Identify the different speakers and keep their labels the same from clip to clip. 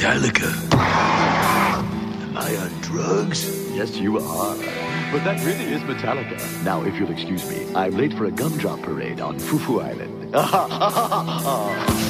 Speaker 1: Metallica. Am I on drugs?
Speaker 2: Yes, you are. But that really is Metallica. Now, if you'll excuse me, I'm late for a gumdrop parade on Fufu Island.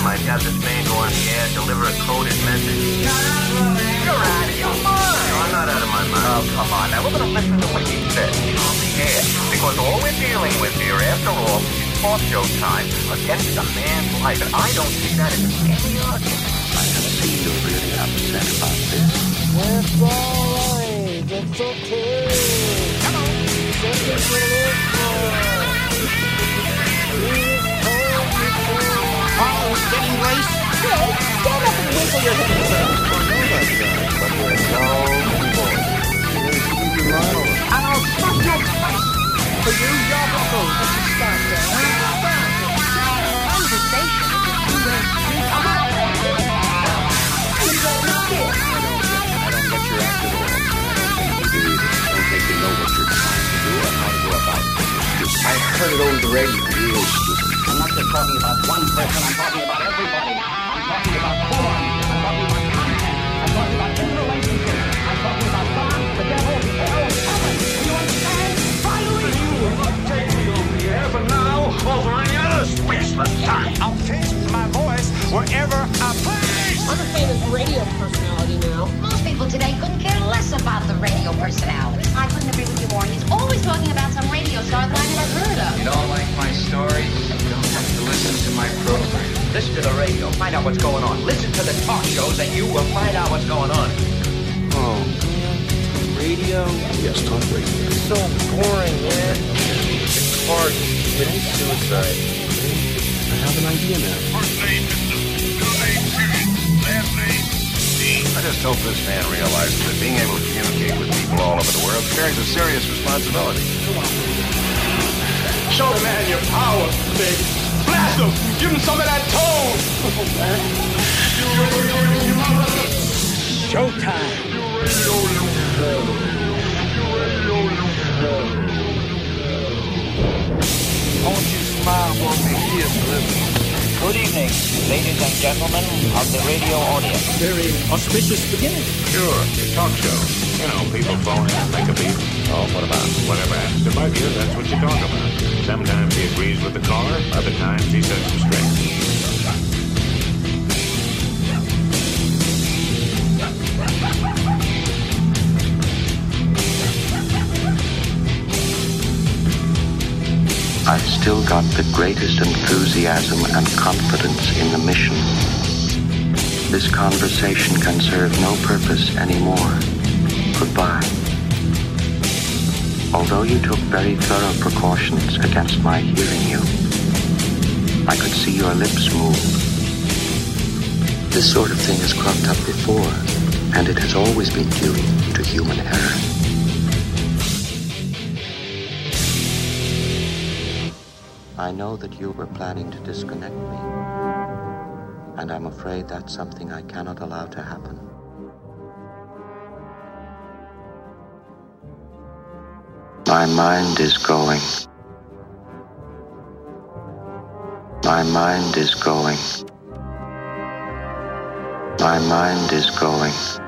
Speaker 3: Might have this man go on the air, deliver a coded message. You're out of your mind. No, I'm not out of my mind. Oh, come on. Now, we're going to listen to what he said on the air. Because all we're dealing with here, after all, is talk show time against a man's life. And I don't see that as any argument.
Speaker 2: I have seen you really upset about this.
Speaker 4: That's alright. That's okay.
Speaker 5: Oh, it's getting late.
Speaker 4: Stand up and wiggle your hips.
Speaker 5: And I'll smash your face for you, Yabba
Speaker 4: Stop that.
Speaker 6: Conversation is a two-way street.
Speaker 2: I don't get your active order. Maybe you don't think you know what you're trying to do or how to go about it. I heard it over the radio. Real stupid.
Speaker 7: I'm not just talking about one person, I'm talking about everybody. I'm talking about form. I'm talking about content. I'm talking about interrelationships. I'm talking about God, the devil, hell, heaven. Do you understand? Finally! you will take me
Speaker 4: over. You ever now, or for any other special time?
Speaker 5: I'll pitch my voice wherever I please.
Speaker 4: I'm a famous radio personality now.
Speaker 8: Most people today couldn't care less about the radio personality. I couldn't agree with you more. He's always talking about some radio star that I never heard of.
Speaker 3: You don't like Listen to the radio. Find out what's going on. Listen to the talk shows and you will find out what's going on.
Speaker 2: Oh, man. radio? Yes, talk radio.
Speaker 4: So boring, man.
Speaker 2: It's Hard committing suicide. I have an idea now.
Speaker 3: First I just hope this man realizes that being able to communicate with people all over the world carries a serious responsibility.
Speaker 5: Show the man your power, baby. Blast him. Give him some of that tone.
Speaker 6: Showtime.
Speaker 7: I want you smile for me here, Good evening, ladies and gentlemen of the radio audience.
Speaker 6: Very auspicious beginning.
Speaker 3: Sure, talk show. You know, people phone in and make a beat. Oh, what about? Whatever happens to bug you, that's what you talk about. Sometimes he agrees with the caller, other times he sets him straight.
Speaker 9: I've still got the greatest enthusiasm and confidence in the mission. This conversation can serve no purpose anymore. Goodbye. Although you took very thorough precautions against my hearing you, I could see your lips move. This sort of thing has cropped up before, and it has always been due to human error. I know that you were planning to disconnect me, and I'm afraid that's something I cannot allow to happen. My mind is going. My mind is going. My mind is going.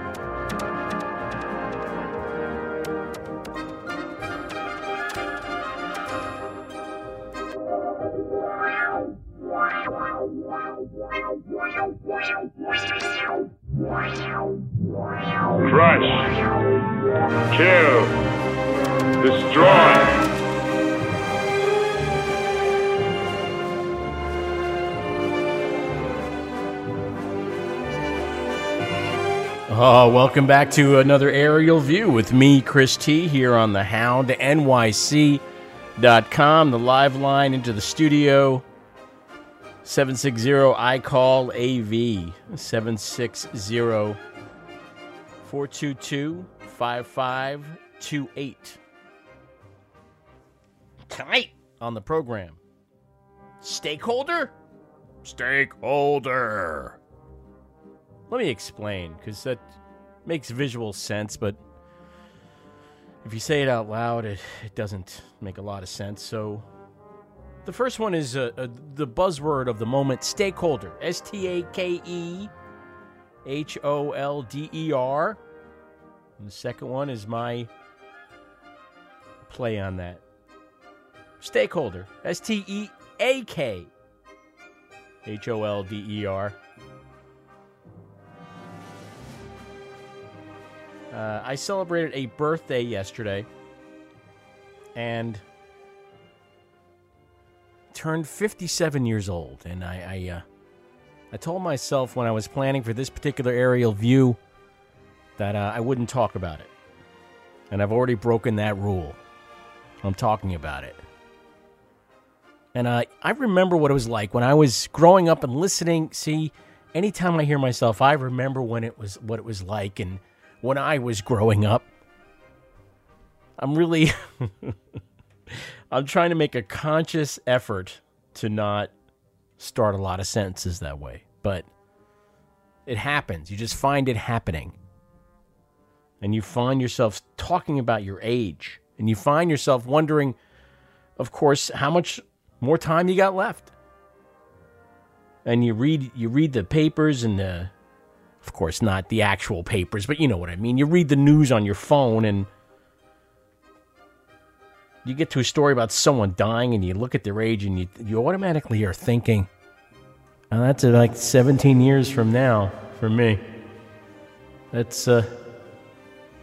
Speaker 10: Welcome back to another aerial view with me, Chris T, here on the Hound NYC.com, the live line into the studio. 760 I call AV 760 422 5528. Tonight on the program, stakeholder? Stakeholder. Let me explain, because that makes visual sense, but if you say it out loud, it, it doesn't make a lot of sense. So, the first one is uh, uh, the buzzword of the moment stakeholder. S T A K E H O L D E R. And the second one is my play on that. Stakeholder. S T E A K H O L D E R. Uh, I celebrated a birthday yesterday and turned 57 years old. And I, I, uh, I told myself when I was planning for this particular aerial view that uh, I wouldn't talk about it. And I've already broken that rule. I'm talking about it. And uh, I remember what it was like when I was growing up and listening. See, anytime I hear myself, I remember when it was what it was like and when I was growing up. I'm really I'm trying to make a conscious effort to not start a lot of sentences that way, but it happens. You just find it happening. And you find yourself talking about your age, and you find yourself wondering of course how much more time you got left. And you read you read the papers and the of course, not the actual papers, but you know what I mean. You read the news on your phone and you get to a story about someone dying and you look at their age and you, you automatically are thinking, oh, that's uh, like 17 years from now for me. That's, uh,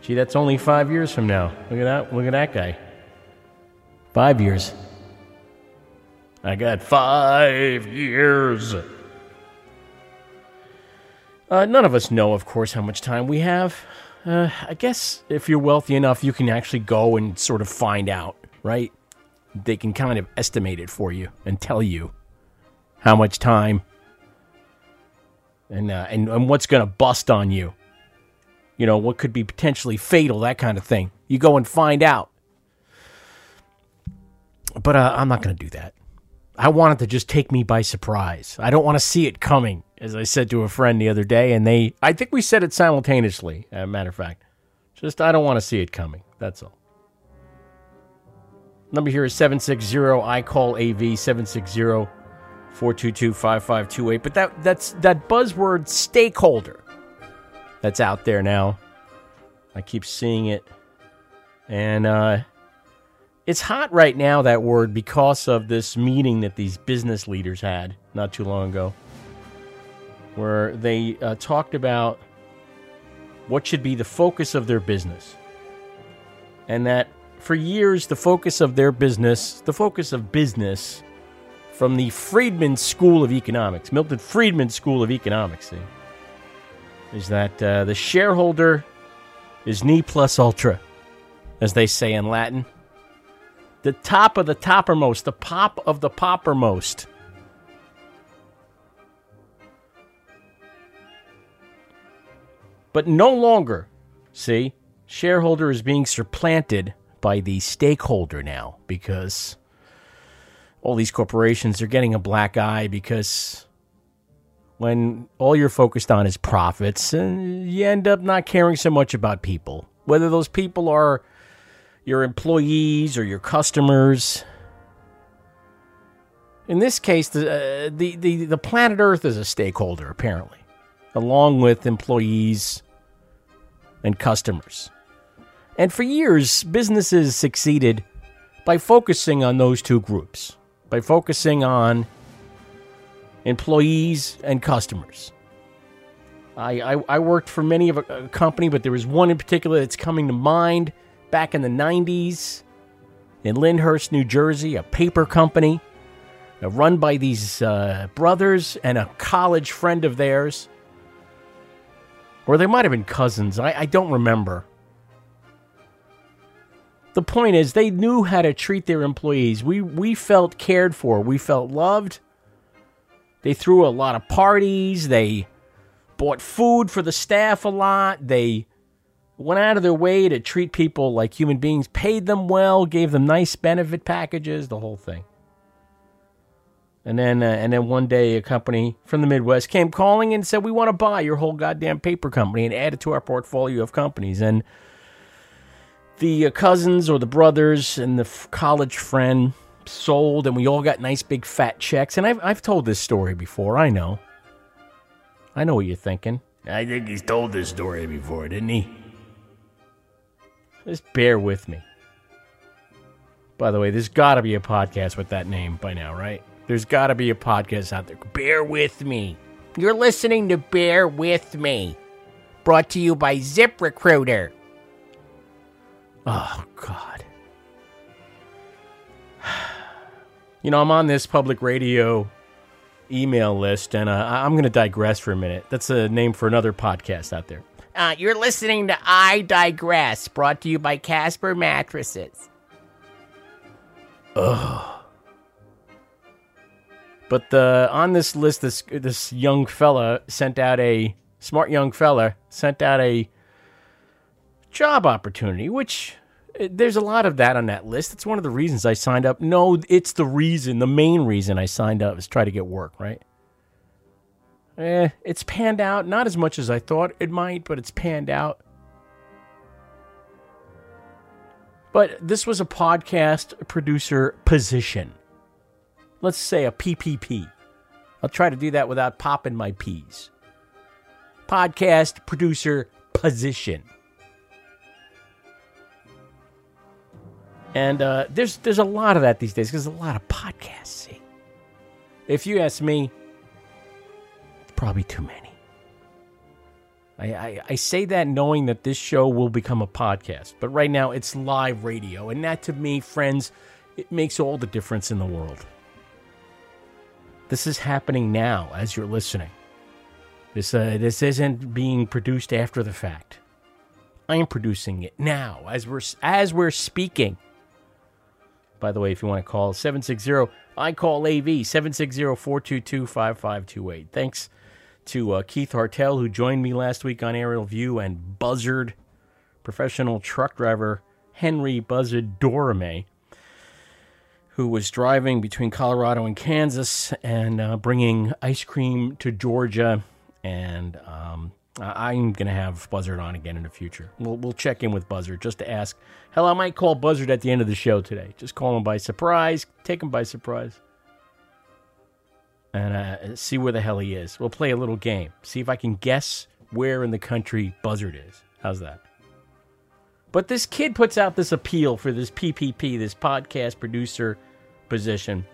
Speaker 10: gee, that's only five years from now. Look at that. Look at that guy. Five years. I got five years. Uh, none of us know, of course, how much time we have. Uh, I guess if you're wealthy enough, you can actually go and sort of find out, right? They can kind of estimate it for you and tell you how much time and uh, and, and what's going to bust on you. You know, what could be potentially fatal, that kind of thing. You go and find out. But uh, I'm not going to do that. I want it to just take me by surprise. I don't want to see it coming as I said to a friend the other day, and they, I think we said it simultaneously, as a matter of fact. Just, I don't want to see it coming. That's all. Number here is 760 I call AV 760 422 5528. But that, that's that buzzword stakeholder that's out there now. I keep seeing it. And uh, it's hot right now, that word, because of this meeting that these business leaders had not too long ago where they uh, talked about what should be the focus of their business. And that for years, the focus of their business, the focus of business from the Friedman School of Economics, Milton Friedman School of Economics, see, is that uh, the shareholder is ne plus ultra, as they say in Latin. The top of the toppermost, the pop of the poppermost. But no longer, see, shareholder is being supplanted by the stakeholder now because all these corporations are getting a black eye because when all you're focused on is profits, uh, you end up not caring so much about people. Whether those people are your employees or your customers. In this case, the, uh, the, the, the planet Earth is a stakeholder, apparently, along with employees and customers. And for years, businesses succeeded by focusing on those two groups, by focusing on employees and customers. I, I, I worked for many of a, a company, but there was one in particular that's coming to mind back in the 90s in Lyndhurst, New Jersey, a paper company uh, run by these uh, brothers and a college friend of theirs. Or they might have been cousins. I, I don't remember. The point is, they knew how to treat their employees. We, we felt cared for, we felt loved. They threw a lot of parties. They bought food for the staff a lot. They went out of their way to treat people like human beings, paid them well, gave them nice benefit packages, the whole thing. And then, uh, and then one day, a company from the Midwest came calling and said, "We want to buy your whole goddamn paper company and add it to our portfolio of companies." And the uh, cousins or the brothers and the f- college friend sold, and we all got nice big fat checks. And I've I've told this story before. I know. I know what you're thinking.
Speaker 1: I think he's told this story before, didn't he?
Speaker 10: Just bear with me. By the way, there's got to be a podcast with that name by now, right? There's got to be a podcast out there. Bear with me. You're listening to Bear With Me, brought to you by Zip Recruiter. Oh, God. You know, I'm on this public radio email list, and uh, I'm going to digress for a minute. That's a name for another podcast out there. Uh, you're listening to I Digress, brought to you by Casper Mattresses. Ugh. But the on this list, this this young fella sent out a smart young fella sent out a job opportunity, which uh, there's a lot of that on that list. It's one of the reasons I signed up. No, it's the reason, the main reason I signed up is try to get work, right? Eh, it's panned out. Not as much as I thought it might, but it's panned out. But this was a podcast producer position. Let's say a PPP. I'll try to do that without popping my P's. Podcast producer position. And uh, there's there's a lot of that these days because a lot of podcasts. See, if you ask me, probably too many. I, I, I say that knowing that this show will become a podcast, but right now it's live radio, and that to me, friends, it makes all the difference in the world. This is happening now as you're listening. This uh, this isn't being produced after the fact. I am producing it now as we're as we're speaking. By the way, if you want to call 760 I call AV 760-422-5528. Thanks to uh, Keith Hartel who joined me last week on Aerial View and Buzzard professional truck driver Henry Buzzard Dorame who was driving between Colorado and Kansas and uh, bringing ice cream to Georgia. And um, I'm going to have Buzzard on again in the future. We'll, we'll check in with Buzzard just to ask. Hell, I might call Buzzard at the end of the show today. Just call him by surprise, take him by surprise, and uh, see where the hell he is. We'll play a little game. See if I can guess where in the country Buzzard is. How's that? But this kid puts out this appeal for this PPP, this podcast producer position.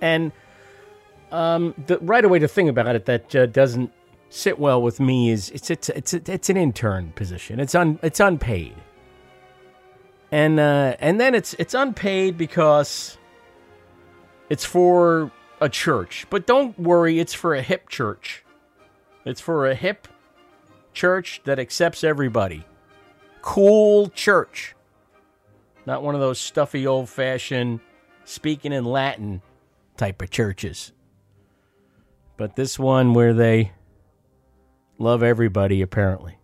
Speaker 10: And um, the right away to think about it that uh, doesn't sit well with me is it's it's it's it's an intern position. It's un it's unpaid. And uh, and then it's it's unpaid because it's for a church. But don't worry, it's for a hip church. It's for a hip church that accepts everybody. Cool church. Not one of those stuffy, old fashioned, speaking in Latin type of churches. But this one where they love everybody, apparently.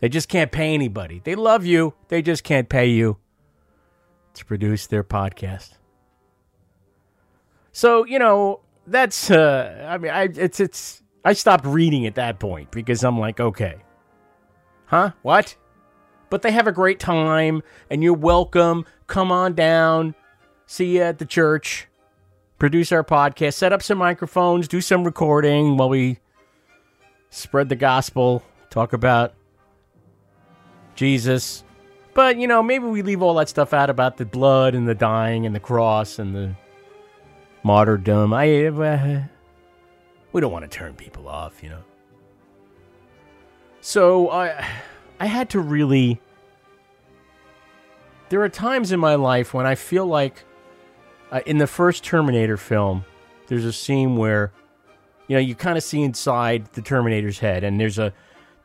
Speaker 10: They just can't pay anybody. They love you, they just can't pay you to produce their podcast. So, you know, that's uh I mean I it's it's I stopped reading at that point because I'm like, okay. Huh? What? But they have a great time and you're welcome. Come on down. See you at the church. Produce our podcast, set up some microphones, do some recording while we spread the gospel, talk about Jesus. But, you know, maybe we leave all that stuff out about the blood and the dying and the cross and the martyrdom. I uh, we don't want to turn people off, you know. So I I had to really There are times in my life when I feel like uh, in the first Terminator film, there's a scene where you know you kind of see inside the Terminator's head, and there's a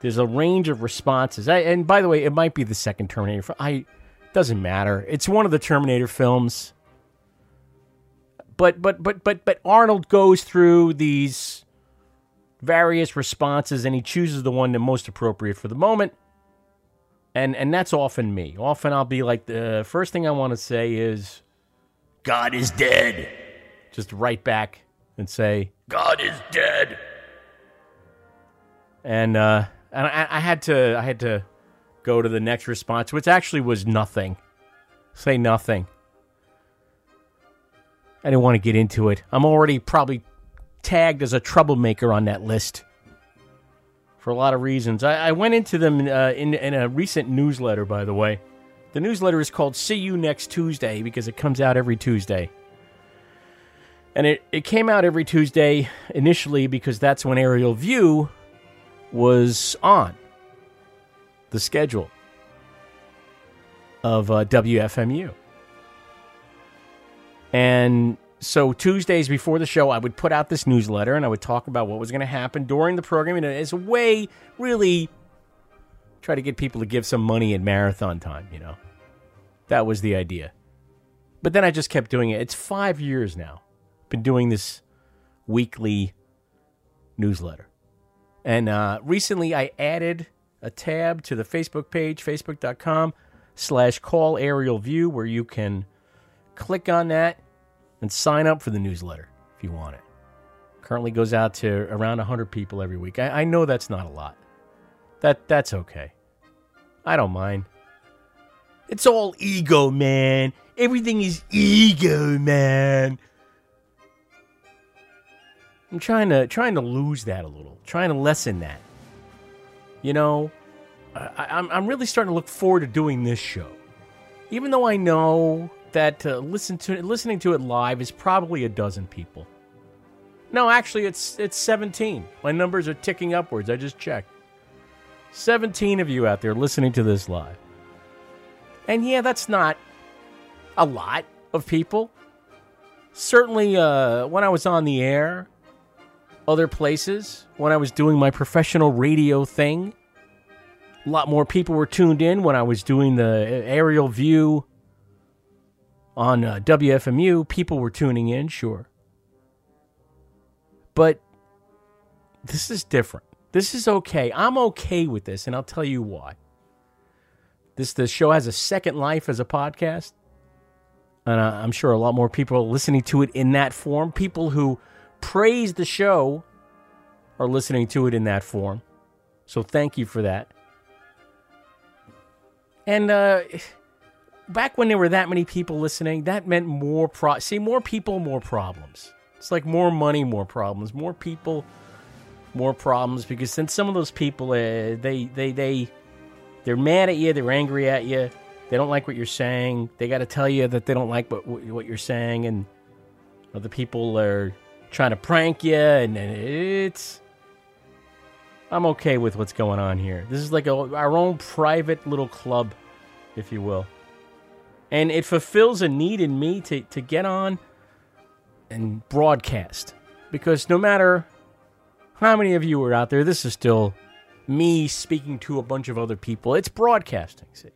Speaker 10: there's a range of responses. I, and by the way, it might be the second Terminator. I doesn't matter. It's one of the Terminator films. But but but but but Arnold goes through these various responses, and he chooses the one that most appropriate for the moment. And and that's often me. Often I'll be like the first thing I want to say is,
Speaker 1: God is dead.
Speaker 10: just right back and say,
Speaker 1: God is dead.
Speaker 10: and uh, and I, I had to I had to go to the next response, which actually was nothing. Say nothing. I didn't want to get into it. I'm already probably tagged as a troublemaker on that list for a lot of reasons. I, I went into them uh, in in a recent newsletter, by the way. The newsletter is called "See You Next Tuesday" because it comes out every Tuesday. And it, it came out every Tuesday initially because that's when Aerial View was on the schedule of uh, WFMU. And so Tuesdays before the show, I would put out this newsletter and I would talk about what was going to happen during the program. And as a way, really, try to get people to give some money at marathon time, you know. That was the idea. But then I just kept doing it. It's five years now. Been doing this weekly newsletter. And uh, recently I added a tab to the Facebook page, facebook.com slash call aerial view, where you can click on that and sign up for the newsletter if you want it. Currently goes out to around 100 people every week. I, I know that's not a lot. That That's okay. I don't mind. It's all ego, man. Everything is ego, man. I'm trying to trying to lose that a little, trying to lessen that. You know, I, I'm I'm really starting to look forward to doing this show, even though I know that uh, listen to listening to it live is probably a dozen people. No, actually, it's it's 17. My numbers are ticking upwards. I just checked. 17 of you out there listening to this live. And yeah, that's not a lot of people. Certainly, uh, when I was on the air, other places, when I was doing my professional radio thing, a lot more people were tuned in when I was doing the aerial view on uh, WFMU. People were tuning in, sure. But this is different. This is okay. I'm okay with this, and I'll tell you why. This the show has a second life as a podcast, and I'm sure a lot more people are listening to it in that form. People who praise the show are listening to it in that form. So thank you for that. And uh, back when there were that many people listening, that meant more pro. See, more people, more problems. It's like more money, more problems. More people, more problems. Because then some of those people, uh, they they they they're mad at you. They're angry at you. They don't like what you're saying. They got to tell you that they don't like what what you're saying, and other people are trying to prank you, and, it's. I'm okay with what's going on here. This is like a, our own private little club, if you will. And it fulfills a need in me to, to get on and broadcast. Because no matter how many of you are out there, this is still me speaking to a bunch of other people. It's broadcasting, see.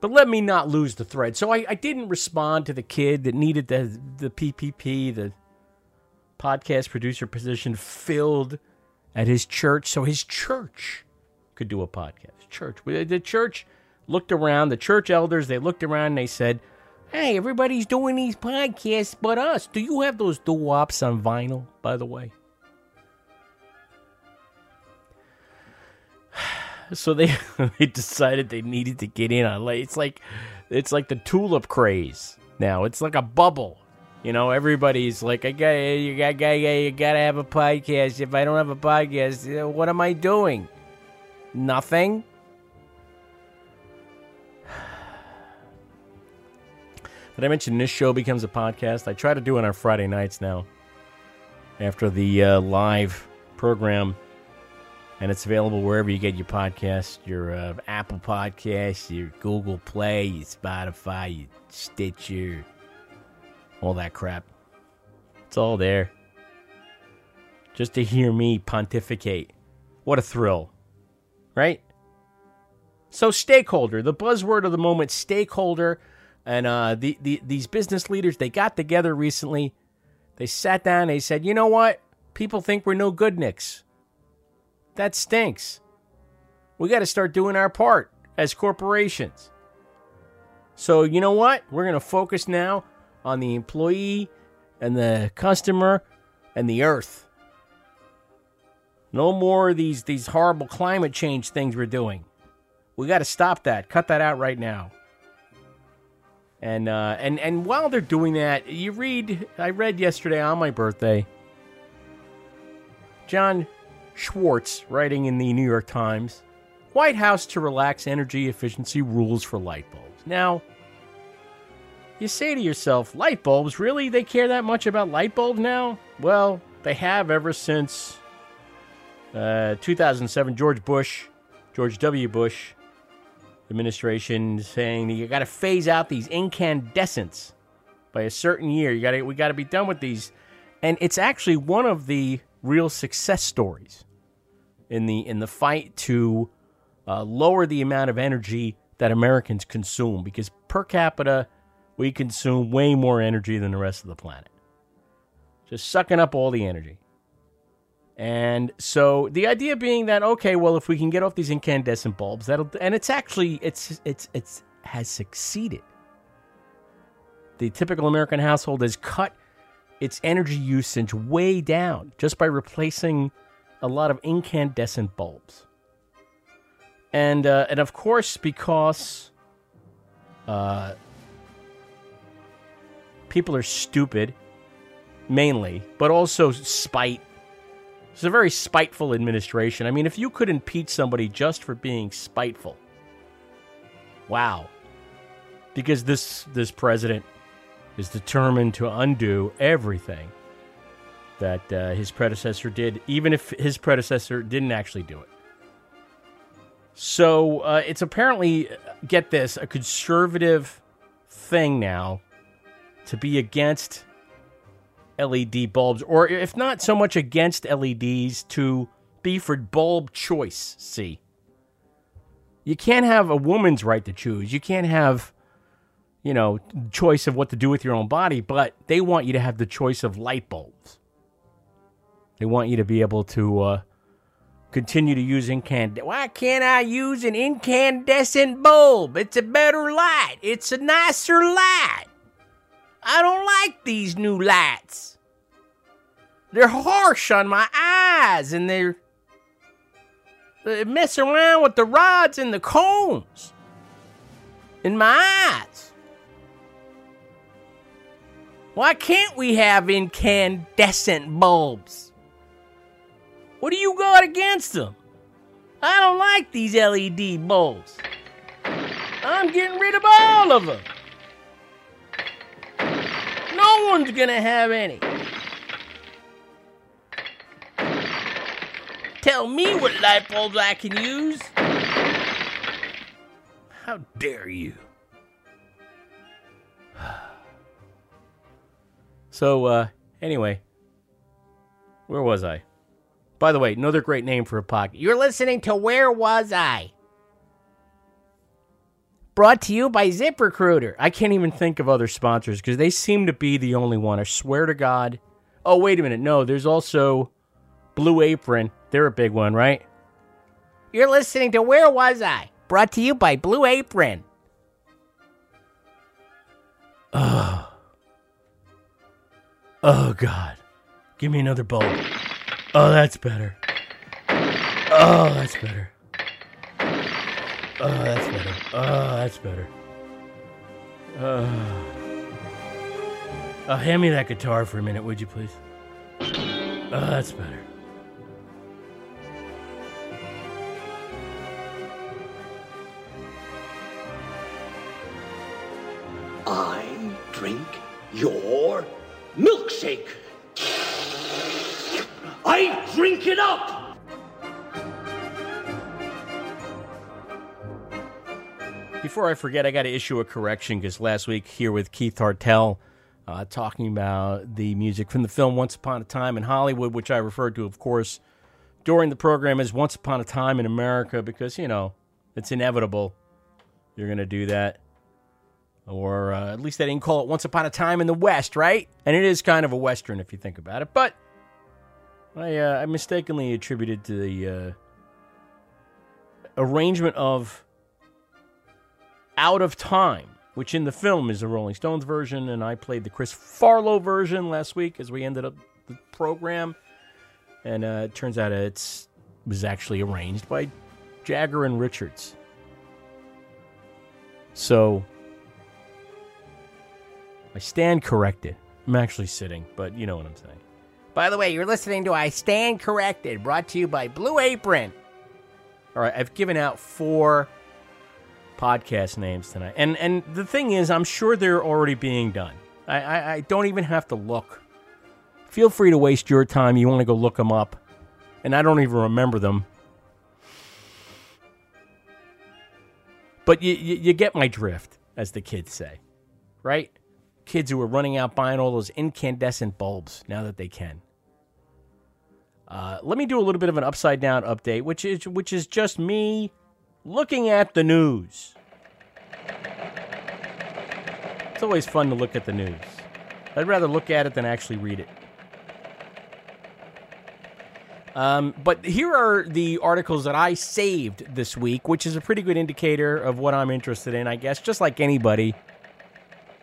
Speaker 10: But let me not lose the thread. So I, I didn't respond to the kid that needed the the PPP, the podcast producer position filled at his church, so his church could do a podcast. Church, the church looked around. The church elders they looked around and they said, "Hey, everybody's doing these podcasts, but us. Do you have those doo-wops on vinyl, by the way?" so they they decided they needed to get in on like it's like it's like the tulip craze now. It's like a bubble. You know, everybody's like, I got you got you got to have a podcast. If I don't have a podcast, you what am I doing? Nothing. Did I mention this show becomes a podcast? I try to do it on Friday nights now. After the uh, live program and it's available wherever you get your podcast, your uh, Apple Podcasts, your Google Play, your Spotify, your Stitcher, all that crap. It's all there. Just to hear me pontificate. What a thrill. Right? So, stakeholder, the buzzword of the moment, stakeholder. And uh, the, the, these business leaders, they got together recently. They sat down, they said, you know what? People think we're no good nicks. That stinks. We got to start doing our part as corporations. So, you know what? We're going to focus now on the employee and the customer and the earth. No more of these, these horrible climate change things we're doing. We got to stop that. Cut that out right now. And uh, and and while they're doing that, you read. I read yesterday on my birthday. John Schwartz writing in the New York Times, White House to relax energy efficiency rules for light bulbs. Now, you say to yourself, light bulbs? Really? They care that much about light bulbs now? Well, they have ever since uh, 2007. George Bush, George W. Bush administration saying you got to phase out these incandescents by a certain year. You got to we got to be done with these, and it's actually one of the real success stories in the in the fight to uh, lower the amount of energy that Americans consume because per capita we consume way more energy than the rest of the planet. Just sucking up all the energy. And so the idea being that okay, well if we can get off these incandescent bulbs, that'll and it's actually it's it's it's has succeeded. The typical American household has cut its energy usage way down just by replacing a lot of incandescent bulbs. And uh, and of course because uh, people are stupid mainly, but also spite it's a very spiteful administration. I mean, if you could impeach somebody just for being spiteful, wow. Because this this president is determined to undo everything that uh, his predecessor did, even if his predecessor didn't actually do it. So uh, it's apparently, get this, a conservative thing now to be against LED bulbs, or if not so much against LEDs, to be for bulb choice. See, you can't have a woman's right to choose. You can't have, you know, choice of what to do with your own body, but they want you to have the choice of light bulbs. They want you to be able to uh, continue to use incandescent. Why can't I use an incandescent bulb? It's a better light. It's a nicer light. I don't like these new lights. They're harsh on my eyes and they're they mess around with the rods and the cones in my eyes. Why can't we have incandescent bulbs? What do you got against them? I don't like these LED bulbs. I'm getting rid of all of them. No one's gonna have any. Tell me what light bulbs I can use. How dare you? So, uh, anyway, where was I? By the way, another great name for a podcast. You're listening to Where Was I? Brought to you by ZipRecruiter. I can't even think of other sponsors because they seem to be the only one. I swear to God. Oh, wait a minute. No, there's also Blue Apron. They're a big one, right? You're listening to Where Was I? Brought to you by Blue Apron. Oh. Oh, God. Give me another bowl. Oh, that's better. Oh, that's better. Oh, that's better. Oh, that's better. Oh. Uh, hand me that guitar for a minute, would you please? Oh, that's better.
Speaker 11: I drink your milkshake. I drink it up.
Speaker 10: Before I forget, I got to issue a correction because last week here with Keith Hartel, uh, talking about the music from the film Once Upon a Time in Hollywood, which I referred to, of course, during the program as Once Upon a Time in America because, you know, it's inevitable you're going to do that. Or uh, at least they didn't call it Once Upon a Time in the West, right? And it is kind of a Western if you think about it. But I, uh, I mistakenly attributed to the uh, arrangement of Out of Time, which in the film is the Rolling Stones version, and I played the Chris Farlowe version last week as we ended up the program. And uh, it turns out it's was actually arranged by Jagger and Richards. So I stand corrected. I'm actually sitting, but you know what I'm saying. By the way, you're listening to I Stand Corrected, brought to you by Blue Apron. All right, I've given out four podcast names tonight, and and the thing is, I'm sure they're already being done. I I, I don't even have to look. Feel free to waste your time. You want to go look them up, and I don't even remember them. But you, you, you get my drift, as the kids say, right? Kids who are running out buying all those incandescent bulbs now that they can. Uh, let me do a little bit of an upside down update, which is which is just me looking at the news. It's always fun to look at the news. I'd rather look at it than actually read it. Um, but here are the articles that I saved this week, which is a pretty good indicator of what I'm interested in, I guess, just like anybody.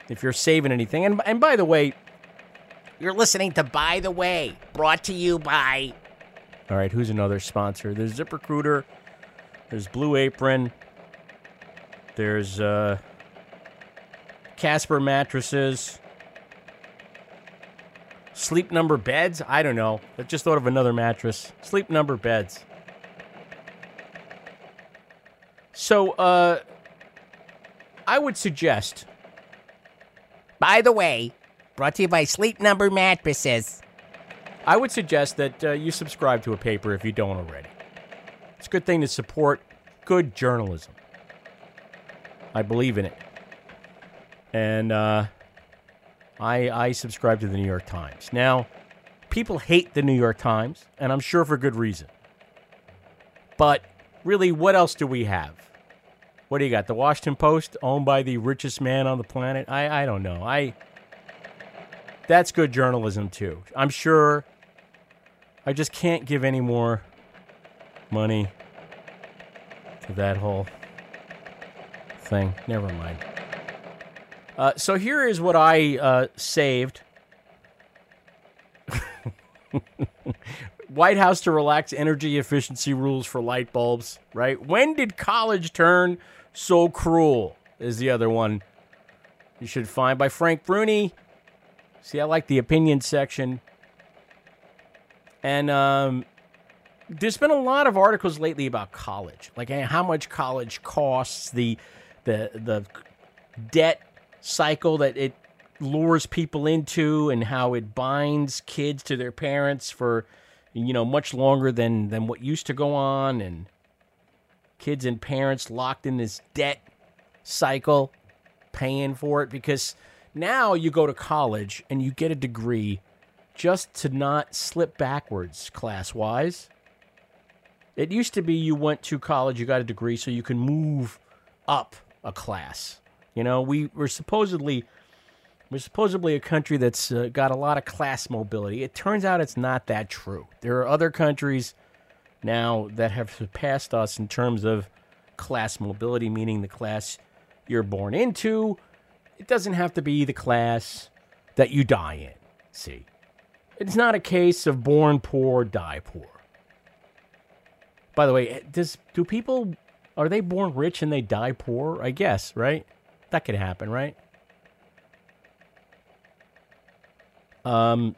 Speaker 10: If you're saving anything. And, and by the way, you're listening to By the Way, brought to you by. All right, who's another sponsor? There's ZipRecruiter, there's Blue Apron, there's uh, Casper Mattresses. Sleep Number Beds? I don't know. I just thought of another mattress. Sleep Number Beds. So, uh, I would suggest. By the way, brought to you by Sleep Number Mattresses. I would suggest that uh, you subscribe to a paper if you don't already. It's a good thing to support good journalism. I believe in it. And, uh, I, I subscribe to the New York Times. Now, people hate the New York Times, and I'm sure for good reason. But really, what else do we have? What do you got? The Washington Post, owned by the richest man on the planet? I, I don't know. I that's good journalism too. I'm sure. I just can't give any more money to that whole thing. Never mind. Uh, so here is what I uh, saved. White House to relax energy efficiency rules for light bulbs, right? When did college turn so cruel? Is the other one you should find by Frank Bruni. See, I like the opinion section. And um, there's been a lot of articles lately about college, like eh, how much college costs, the the the debt cycle that it lures people into and how it binds kids to their parents for you know much longer than than what used to go on and kids and parents locked in this debt cycle paying for it because now you go to college and you get a degree just to not slip backwards class wise. It used to be you went to college, you got a degree, so you can move up a class. You know, we were supposedly we're supposedly a country that's uh, got a lot of class mobility. It turns out it's not that true. There are other countries now that have surpassed us in terms of class mobility, meaning the class you're born into. It doesn't have to be the class that you die in. See, it's not a case of born poor, die poor. By the way, does do people are they born rich and they die poor? I guess, right? That could happen, right? Um,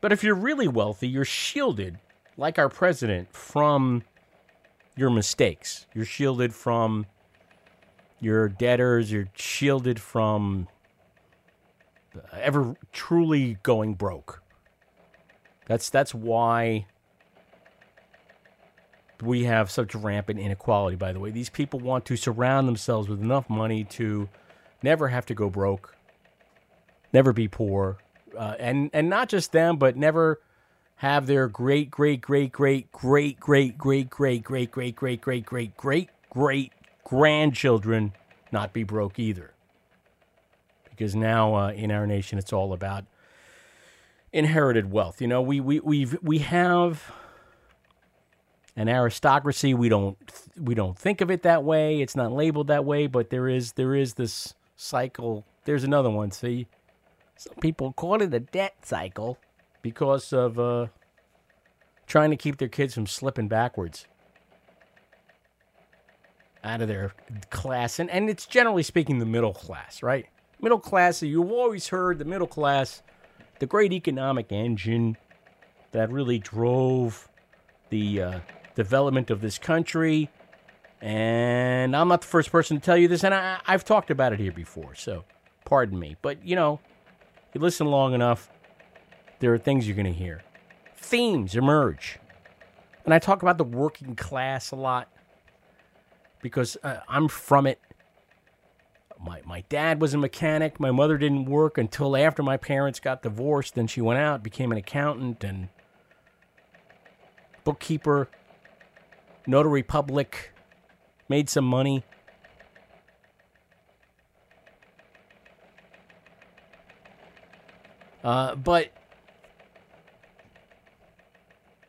Speaker 10: but if you're really wealthy, you're shielded, like our president, from your mistakes. You're shielded from your debtors. You're shielded from ever truly going broke. That's that's why we have such rampant inequality. By the way, these people want to surround themselves with enough money to never have to go broke, never be poor, uh, and and not just them, but never have their great great great great great great great great great great great great great great great grandchildren not be broke either. Because now uh, in our nation, it's all about inherited wealth. You know, we we we've we have an aristocracy. We don't we don't think of it that way. It's not labeled that way, but there is there is this cycle. There's another one. See, some people call it a debt cycle because of uh, trying to keep their kids from slipping backwards out of their class. And, and it's generally speaking the middle class, right? Middle class, you've always heard the middle class, the great economic engine that really drove the uh, development of this country. And I'm not the first person to tell you this, and I, I've talked about it here before, so pardon me. But, you know, you listen long enough, there are things you're going to hear. Themes emerge. And I talk about the working class a lot because uh, I'm from it. My, my dad was a mechanic. My mother didn't work until after my parents got divorced. Then she went out, became an accountant and bookkeeper, notary public, made some money. Uh, but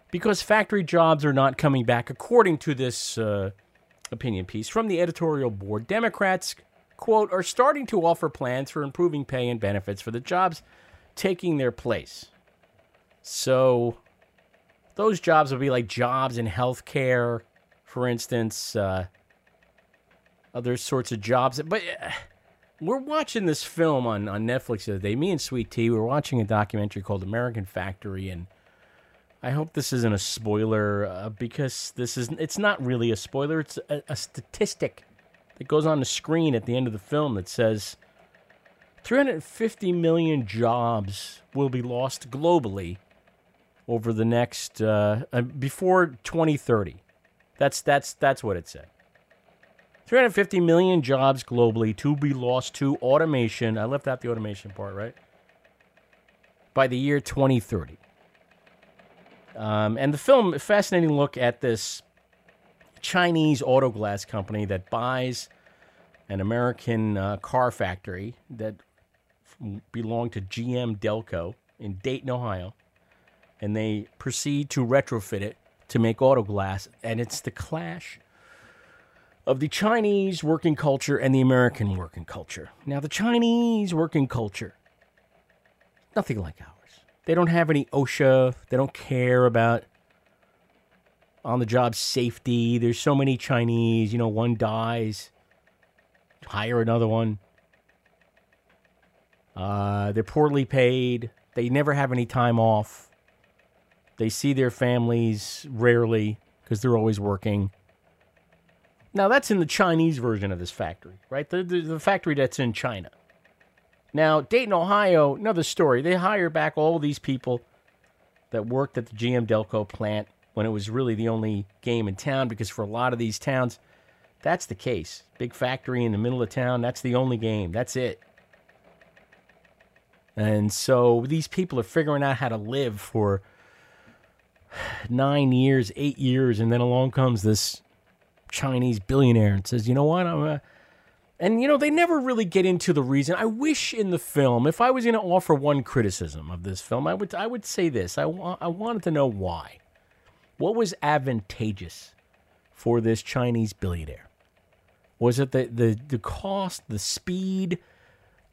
Speaker 10: because factory jobs are not coming back, according to this uh, opinion piece from the editorial board, Democrats, quote, are starting to offer plans for improving pay and benefits for the jobs taking their place. So those jobs will be like jobs in healthcare, for instance, uh, other sorts of jobs. But uh, we're watching this film on, on Netflix the other day. Me and Sweet Tea, we were watching a documentary called American Factory, and I hope this isn't a spoiler uh, because this is it's not really a spoiler. It's a, a statistic that goes on the screen at the end of the film that says 350 million jobs will be lost globally over the next uh, uh, before 2030. That's that's that's what it said. 350 million jobs globally to be lost to automation. I left out the automation part, right? By the year 2030. Um, and the film, a fascinating look at this Chinese auto glass company that buys an American uh, car factory that belonged to GM Delco in Dayton, Ohio. And they proceed to retrofit it to make auto glass. And it's the clash of the Chinese working culture and the American working culture. Now, the Chinese working culture, nothing like ours. They don't have any OSHA. They don't care about on the job safety. There's so many Chinese, you know, one dies, hire another one. Uh, they're poorly paid. They never have any time off. They see their families rarely because they're always working. Now, that's in the Chinese version of this factory, right? The, the, the factory that's in China. Now, Dayton, Ohio, another story. They hire back all these people that worked at the GM Delco plant when it was really the only game in town because for a lot of these towns, that's the case. Big factory in the middle of town, that's the only game. That's it. And so these people are figuring out how to live for nine years, eight years, and then along comes this Chinese billionaire and says, "You know what? I'm." A, and you know they never really get into the reason. I wish in the film, if I was going to offer one criticism of this film, I would I would say this. I I wanted to know why. What was advantageous for this Chinese billionaire? Was it the the the cost, the speed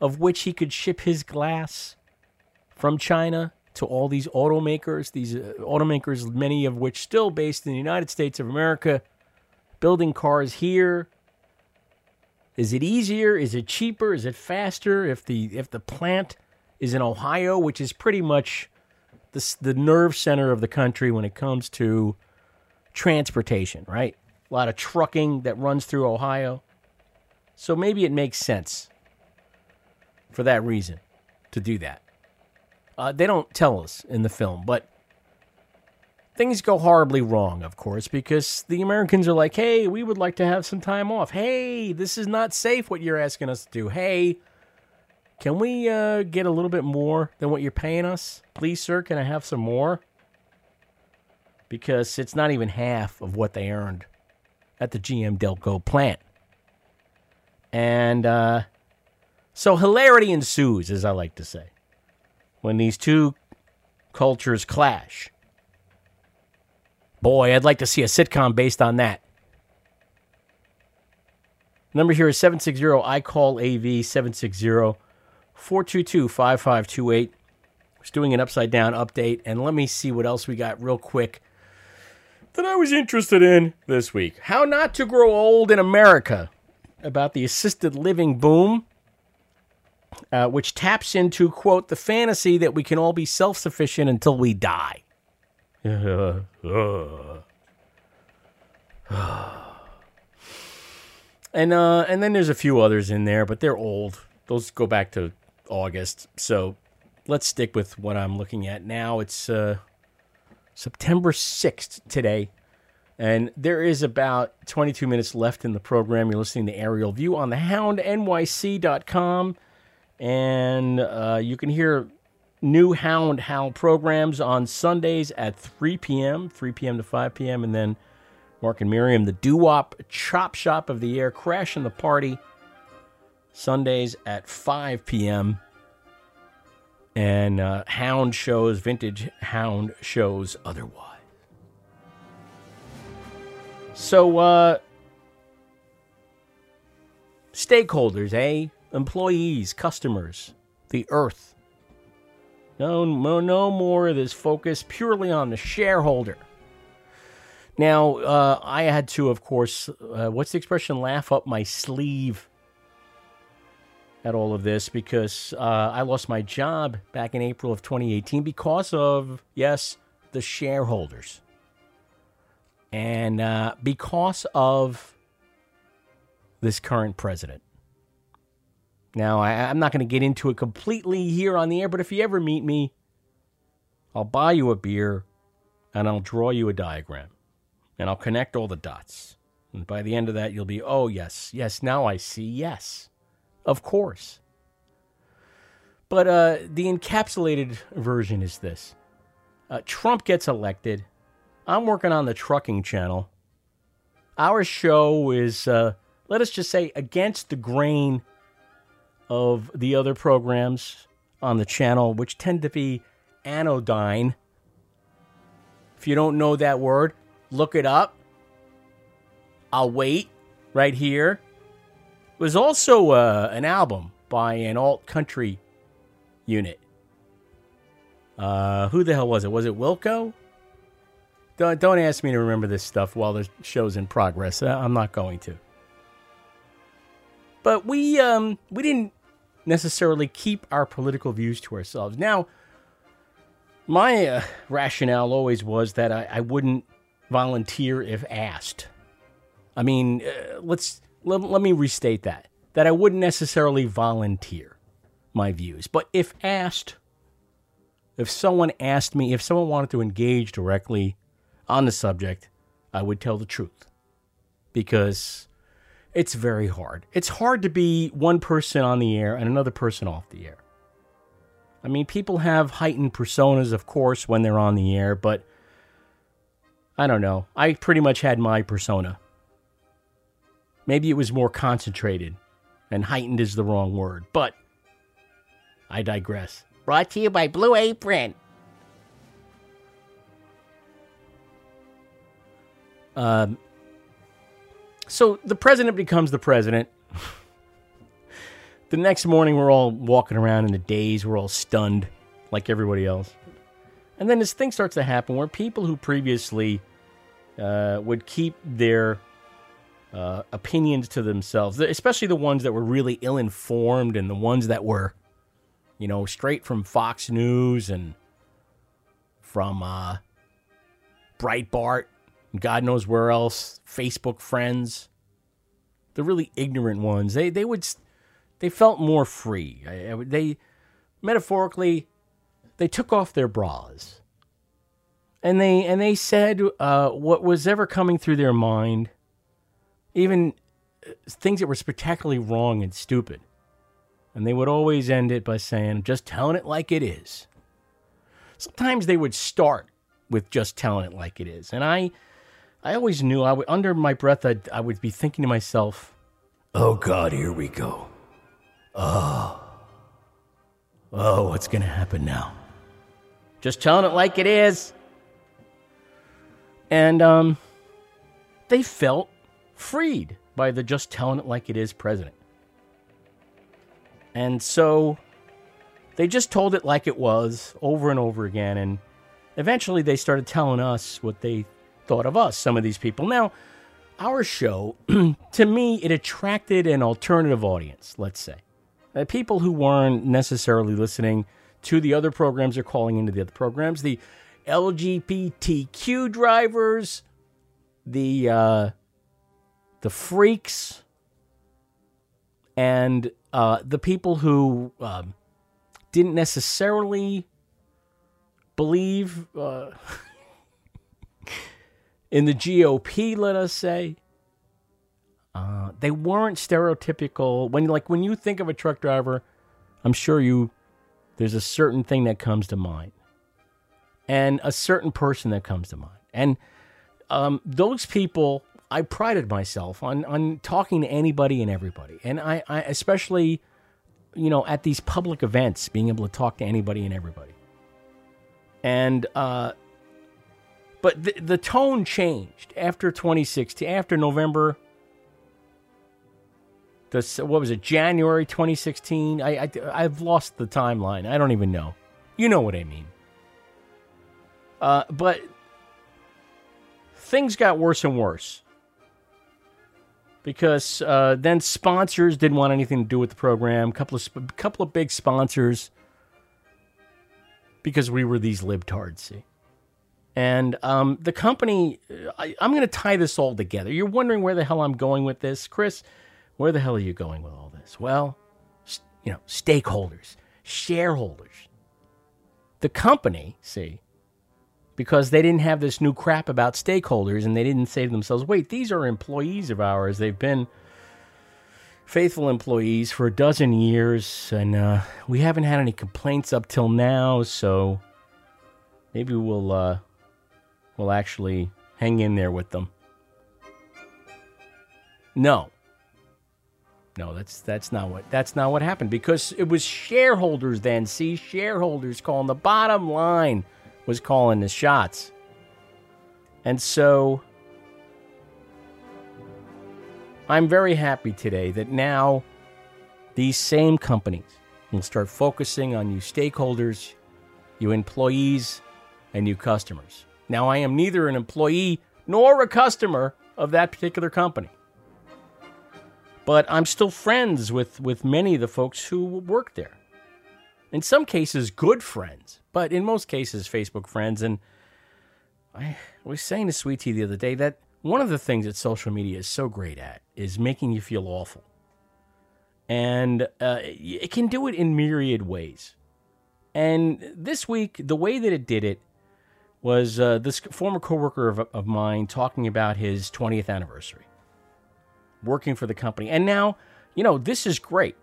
Speaker 10: of which he could ship his glass from China to all these automakers, these uh, automakers, many of which still based in the United States of America, building cars here. Is it easier? Is it cheaper? Is it faster if the if the plant is in Ohio, which is pretty much the the nerve center of the country when it comes to transportation, right? A lot of trucking that runs through Ohio. So maybe it makes sense for that reason to do that. Uh, they don't tell us in the film, but things go horribly wrong, of course, because the Americans are like, hey, we would like to have some time off. Hey, this is not safe what you're asking us to do. Hey, can we uh, get a little bit more than what you're paying us? Please, sir, can I have some more? Because it's not even half of what they earned at the GM Delco plant. And uh, so hilarity ensues, as I like to say, when these two cultures clash. Boy, I'd like to see a sitcom based on that. Number here is 760 I call AV 760 422 5528. Was doing an upside down update, and let me see what else we got real quick that I was interested in this week. How not to grow old in America about the assisted living boom, uh, which taps into, quote, the fantasy that we can all be self sufficient until we die. and uh, and then there's a few others in there, but they're old. Those go back to August. So let's stick with what I'm looking at now. It's uh, September 6th today. And there is about 22 minutes left in the program. You're listening to Aerial View on the houndnyc.com. And uh, you can hear new Hound Howl programs on Sundays at 3 p.m., 3 p.m. to 5 p.m. And then Mark and Miriam, the doo wop chop shop of the air, crashing the party Sundays at 5 p.m. And uh, Hound shows, vintage Hound shows otherwise. So, uh, stakeholders, eh? Employees, customers, the earth. No, no, no more of this focus purely on the shareholder. Now, uh, I had to, of course, uh, what's the expression? Laugh up my sleeve at all of this because uh, I lost my job back in April of 2018 because of, yes, the shareholders. And uh, because of this current president. Now, I, I'm not going to get into it completely here on the air, but if you ever meet me, I'll buy you a beer and I'll draw you a diagram and I'll connect all the dots. And by the end of that, you'll be, oh, yes, yes, now I see, yes, of course. But uh, the encapsulated version is this uh, Trump gets elected. I'm working on the trucking channel. Our show is, uh, let us just say, against the grain of the other programs on the channel, which tend to be anodyne. If you don't know that word, look it up. I'll wait right here. It was also uh, an album by an alt country unit. Uh, who the hell was it? Was it Wilco? Don't, don't ask me to remember this stuff while the show's in progress. Uh, I'm not going to. But we um, we didn't necessarily keep our political views to ourselves. Now, my uh, rationale always was that I, I wouldn't volunteer if asked. I mean, uh, let's let, let me restate that that I wouldn't necessarily volunteer my views, but if asked, if someone asked me, if someone wanted to engage directly on the subject, I would tell the truth because it's very hard. It's hard to be one person on the air and another person off the air. I mean, people have heightened personas, of course, when they're on the air, but I don't know. I pretty much had my persona. Maybe it was more concentrated, and heightened is the wrong word, but I digress.
Speaker 12: Brought to you by Blue Apron.
Speaker 10: Um, so the president becomes the president. the next morning, we're all walking around in the daze. We're all stunned, like everybody else. And then this thing starts to happen where people who previously uh, would keep their uh, opinions to themselves, especially the ones that were really ill informed and the ones that were, you know, straight from Fox News and from uh, Breitbart, God knows where else, Facebook friends, the really ignorant ones, they, they would, they felt more free. They, metaphorically, they took off their bras and they and they said uh, what was ever coming through their mind, even uh, things that were spectacularly wrong and stupid, and they would always end it by saying, "I'm just telling it like it is." Sometimes they would start with just telling it like it is, and I, I always knew I would under my breath I'd, I would be thinking to myself,
Speaker 1: Oh God, here we go. Oh. Oh, what's gonna happen now?
Speaker 10: just telling it like it is. And um, they felt freed by the just telling it like it is president. And so they just told it like it was over and over again. And eventually they started telling us what they thought of us, some of these people. Now, our show, to me, it attracted an alternative audience, let's say. Uh, people who weren't necessarily listening to the other programs or calling into the other programs, the LGBTQ drivers, the uh, the freaks, and uh, the people who um, didn't necessarily believe uh, in the GOP. Let us say. Uh, they weren't stereotypical. When like when you think of a truck driver, I'm sure you there's a certain thing that comes to mind, and a certain person that comes to mind, and um, those people. I prided myself on on talking to anybody and everybody, and I, I especially, you know, at these public events, being able to talk to anybody and everybody, and uh, but the, the tone changed after 2016, after November. The what was it January 2016 I, I I've lost the timeline. I don't even know. You know what I mean. Uh, but things got worse and worse. Because uh, then sponsors didn't want anything to do with the program. Couple of sp- couple of big sponsors. Because we were these libtards see and um, the company I, I'm going to tie this all together you're wondering where the hell I'm going with this Chris where the hell are you going with all this? Well, s- you know, stakeholders, shareholders. The company, see, because they didn't have this new crap about stakeholders and they didn't say to themselves, wait, these are employees of ours. They've been faithful employees for a dozen years and uh, we haven't had any complaints up till now, so maybe we'll, uh, we'll actually hang in there with them. No. No, that's that's not what that's not what happened because it was shareholders then. See, shareholders calling the bottom line was calling the shots. And so I'm very happy today that now these same companies will start focusing on you stakeholders, you employees, and you customers. Now I am neither an employee nor a customer of that particular company but I'm still friends with, with many of the folks who work there. In some cases, good friends, but in most cases, Facebook friends. And I was saying to Sweet Tea the other day that one of the things that social media is so great at is making you feel awful. And uh, it can do it in myriad ways. And this week, the way that it did it was uh, this former coworker of, of mine talking about his 20th anniversary working for the company. And now, you know, this is great.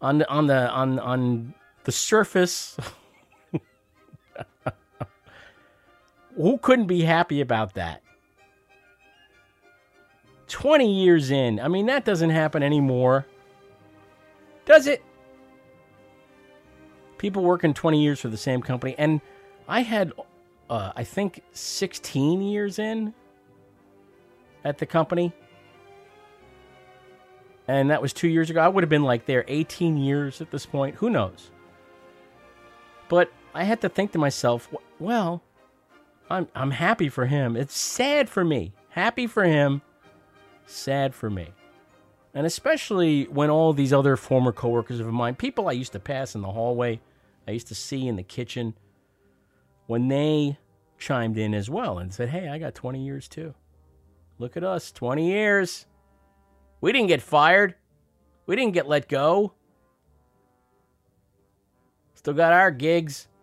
Speaker 10: On the on the on on the surface. Who couldn't be happy about that? 20 years in. I mean, that doesn't happen anymore. Does it? People working 20 years for the same company. And I had, uh, I think, 16 years in at the company. And that was two years ago. I would have been like there 18 years at this point. Who knows? But I had to think to myself, well, I'm, I'm happy for him. It's sad for me. Happy for him, sad for me. And especially when all these other former coworkers of mine, people I used to pass in the hallway, I used to see in the kitchen, when they chimed in as well and said, Hey, I got 20 years too. Look at us, 20 years. We didn't get fired. We didn't get let go. Still got our gigs.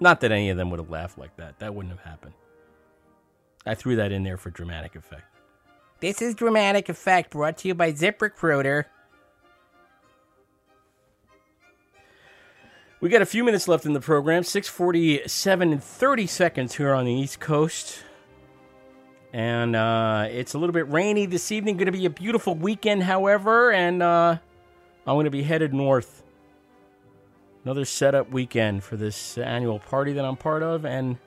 Speaker 10: Not that any of them would have laughed like that. That wouldn't have happened. I threw that in there for dramatic effect.
Speaker 12: This is Dramatic Effect brought to you by ZipRecruiter.
Speaker 10: We got a few minutes left in the program. 647 and 30 seconds here on the East Coast. And uh, it's a little bit rainy this evening. Going to be a beautiful weekend, however. And uh, I'm going to be headed north. Another setup weekend for this annual party that I'm part of. And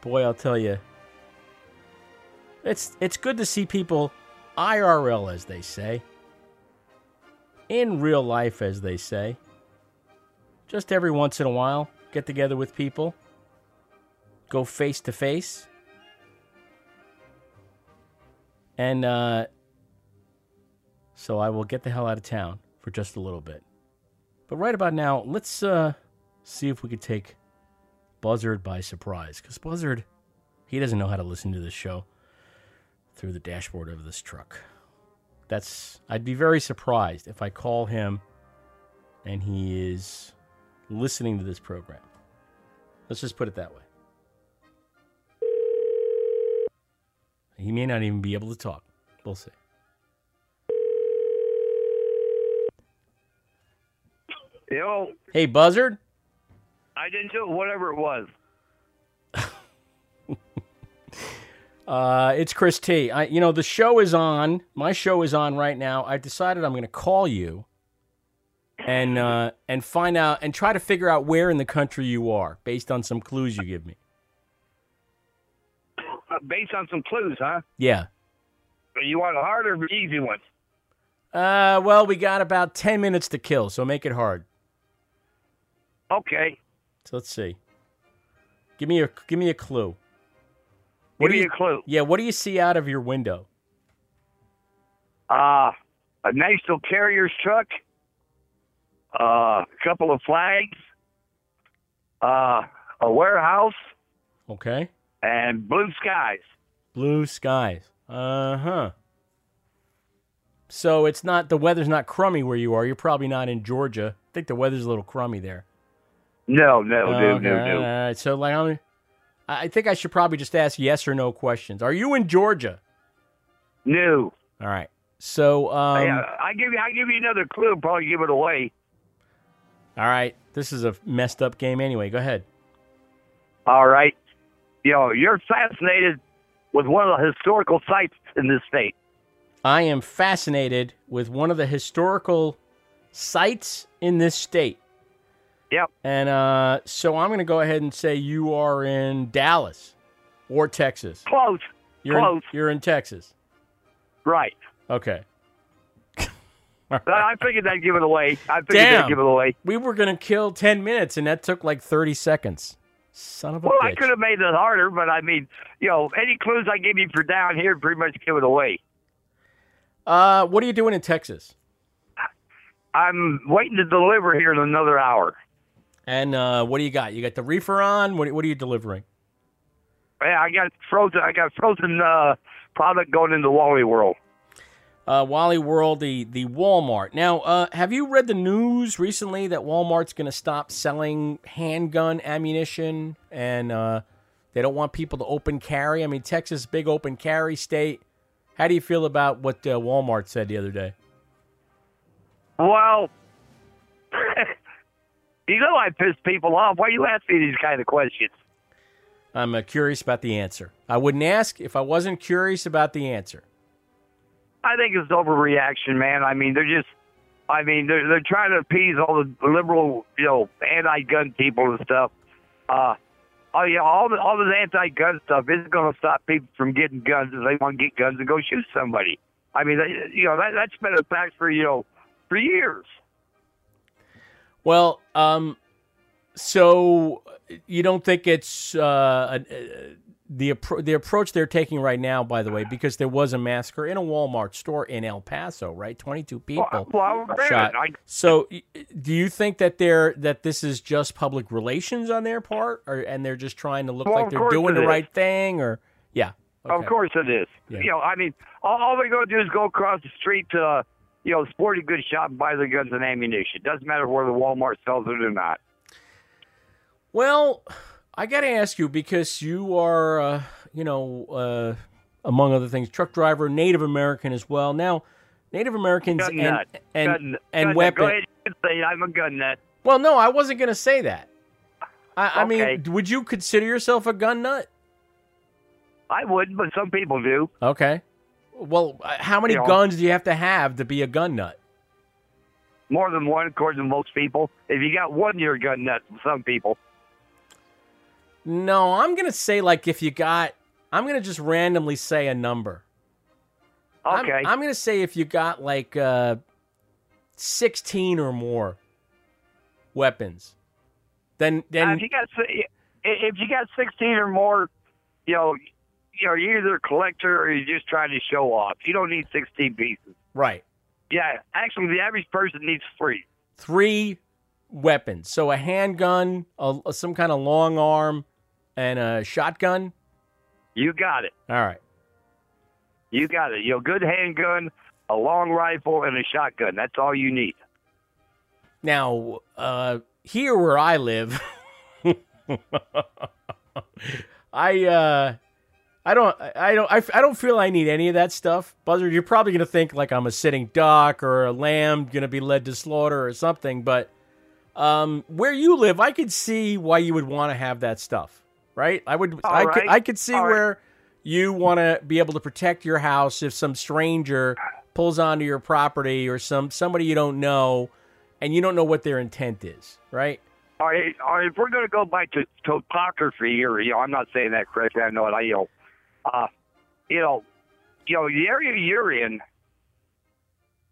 Speaker 10: boy, I'll tell you, it's, it's good to see people IRL, as they say, in real life, as they say just every once in a while, get together with people, go face to face. And uh, so I will get the hell out of town for just a little bit. But right about now, let's uh, see if we could take Buzzard by surprise. Because Buzzard, he doesn't know how to listen to this show through the dashboard of this truck. That's I'd be very surprised if I call him and he is listening to this program. Let's just put it that way. He may not even be able to talk. We'll see.
Speaker 13: Yo,
Speaker 10: Hey, Buzzard.
Speaker 13: I didn't do whatever it was.
Speaker 10: Uh, it's Chris T. I, you know, the show is on. My show is on right now. I decided I'm going to call you and uh, and find out and try to figure out where in the country you are based on some clues you give me.
Speaker 13: Uh, Based on some clues, huh?
Speaker 10: Yeah.
Speaker 13: You want a hard or easy one?
Speaker 10: Uh, well, we got about ten minutes to kill, so make it hard.
Speaker 13: Okay.
Speaker 10: So let's see. Give me a give me a clue. What
Speaker 13: Give
Speaker 10: do
Speaker 13: me
Speaker 10: you,
Speaker 13: a clue.
Speaker 10: Yeah, what do you see out of your window?
Speaker 13: Uh, a national carrier's truck, a couple of flags, uh, a warehouse,
Speaker 10: Okay.
Speaker 13: and blue skies.
Speaker 10: Blue skies. Uh huh. So it's not the weather's not crummy where you are. You're probably not in Georgia. I think the weather's a little crummy there.
Speaker 13: No, no, no,
Speaker 10: Okay,
Speaker 13: no,
Speaker 10: All
Speaker 13: no.
Speaker 10: right. So like I'm, I think I should probably just ask yes or no questions. Are you in Georgia?
Speaker 13: No.
Speaker 10: All right. So um,
Speaker 13: uh, I give you, I give you another clue. Probably give it away.
Speaker 10: All right. This is a messed up game anyway. Go ahead.
Speaker 13: All right. You know, you're fascinated with one of the historical sites in this state.
Speaker 10: I am fascinated with one of the historical sites in this state.
Speaker 13: Yep.
Speaker 10: And uh, so I'm going to go ahead and say you are in Dallas or Texas.
Speaker 13: Close.
Speaker 10: You're
Speaker 13: Close.
Speaker 10: In, you're in Texas.
Speaker 13: Right.
Speaker 10: Okay.
Speaker 13: I figured I'd give it away. I figured
Speaker 10: Damn.
Speaker 13: I'd give it away.
Speaker 10: We were going to kill 10 minutes, and that took like 30 seconds. Son of a
Speaker 13: Well, I could have made it harder, but I mean, you know, any clues I give you for down here pretty much give it away.
Speaker 10: Uh, what are you doing in Texas?
Speaker 13: I'm waiting to deliver here in another hour.
Speaker 10: And uh, what do you got? You got the reefer on? What, what are you delivering?
Speaker 13: Yeah, I got frozen. I got frozen uh, product going into Wally World.
Speaker 10: Uh, Wally World, the, the Walmart. Now, uh, have you read the news recently that Walmart's going to stop selling handgun ammunition and uh, they don't want people to open carry? I mean, Texas, big open carry state. How do you feel about what uh, Walmart said the other day?
Speaker 13: Well, you know I piss people off. Why are you asking me these kind of questions?
Speaker 10: I'm uh, curious about the answer. I wouldn't ask if I wasn't curious about the answer.
Speaker 13: I think it's overreaction, man. I mean, they're just, I mean, they're they're trying to appease all the liberal, you know, anti-gun people and stuff. Uh, oh yeah, all the all this anti-gun stuff isn't going to stop people from getting guns if they want to get guns and go shoot somebody. I mean, they, you know, that that's been a fact for you know for years.
Speaker 10: Well, um, so you don't think it's uh, a- the appro- the approach they're taking right now? By the way, because there was a massacre in a Walmart store in El Paso, right? Twenty two people
Speaker 13: Well, well,
Speaker 10: shot.
Speaker 13: I-
Speaker 10: so, do you think that they're that this is just public relations on their part, or and they're just trying to look
Speaker 13: Well,
Speaker 10: like they're doing the
Speaker 13: is.
Speaker 10: right thing, or yeah?
Speaker 13: Of course it is.
Speaker 10: Yeah.
Speaker 13: You know, I mean, all, all they're going to do is go across the street to, uh, you know, sporting goods shop and buy their guns and ammunition. Doesn't matter whether Walmart sells it or not.
Speaker 10: Well, I got to ask you because you are, uh, you know, uh, among other things, truck driver, Native American as well. Now, Native Americans
Speaker 13: Gun
Speaker 10: and
Speaker 13: nut.
Speaker 10: and
Speaker 13: gun,
Speaker 10: and
Speaker 13: gun
Speaker 10: weapon.
Speaker 13: Go ahead and say I'm a gun nut.
Speaker 10: Well, no, I wasn't going to say that. I, I mean, would you consider yourself a gun nut?
Speaker 13: I would, but some people do.
Speaker 10: Okay. Well, uh, how many
Speaker 13: You know.
Speaker 10: guns do you have to have to be a gun nut?
Speaker 13: More than one, according to most people. If you got one, you're a gun nut. Some people.
Speaker 10: No, I'm going to say like if you got, I'm going to just randomly say a number. I'm-
Speaker 13: Okay.
Speaker 10: I'm, going to say if you got like uh, 16 or more weapons, then then
Speaker 13: if you got if you got 16 or more, you know, you know, you're either a collector or you're just trying to show off. You don't need 16 pieces.
Speaker 10: right
Speaker 13: Yeah, actually, the average person needs three.
Speaker 10: three weapons. So a handgun, a- some kind of long arm, and a shotgun.
Speaker 13: You got it.
Speaker 10: All right.
Speaker 13: You got it. You know, good handgun, a long rifle, and a shotgun. That's all you need.
Speaker 10: Now, uh, here where I live, I uh, I don't I don't I, I don't feel I need any of that stuff. Buzzard, you're probably gonna think like I'm a sitting duck or a lamb gonna be led to slaughter or something, but um, where you live, I could see why you would want to have that stuff, right? I would
Speaker 13: All
Speaker 10: I could. I could see
Speaker 13: All right.
Speaker 10: where you want to be able to protect your house if some stranger pulls onto your property or some somebody you don't know and you don't know what their intent is, right?
Speaker 13: All right, all right if we're going to go by to topography here, you know, I'm not saying that correctly. I know it. I, you know, uh, you know, you know, the area you're in,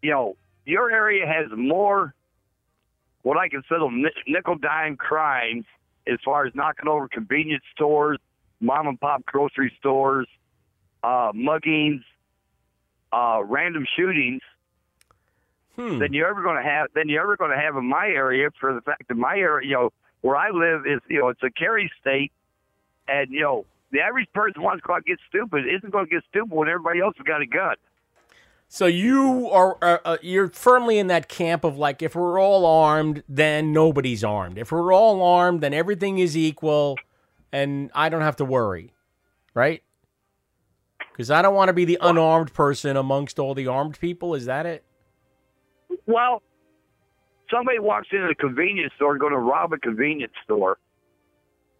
Speaker 13: you know, your area has more what I consider ni- nickel dime crimes as far as knocking over convenience stores, mom and pop grocery stores, uh, muggings, uh, random shootings
Speaker 10: Hmm.
Speaker 13: than you're ever going to have than you're ever going to have in my area for the fact that my area, you know, where I live is, you know, it's a carry state, and you know, the average person wants to go out and get stupid isn't going to get stupid when everybody else has got a gun.
Speaker 10: So you are uh, you're firmly in that camp of like if we're all armed, then nobody's armed. If we're all armed, then everything is equal, and I don't have to worry, right? Because I don't want to be the unarmed person amongst all the armed people. Is that it?
Speaker 13: Well, somebody walks into a convenience store going to rob a convenience store,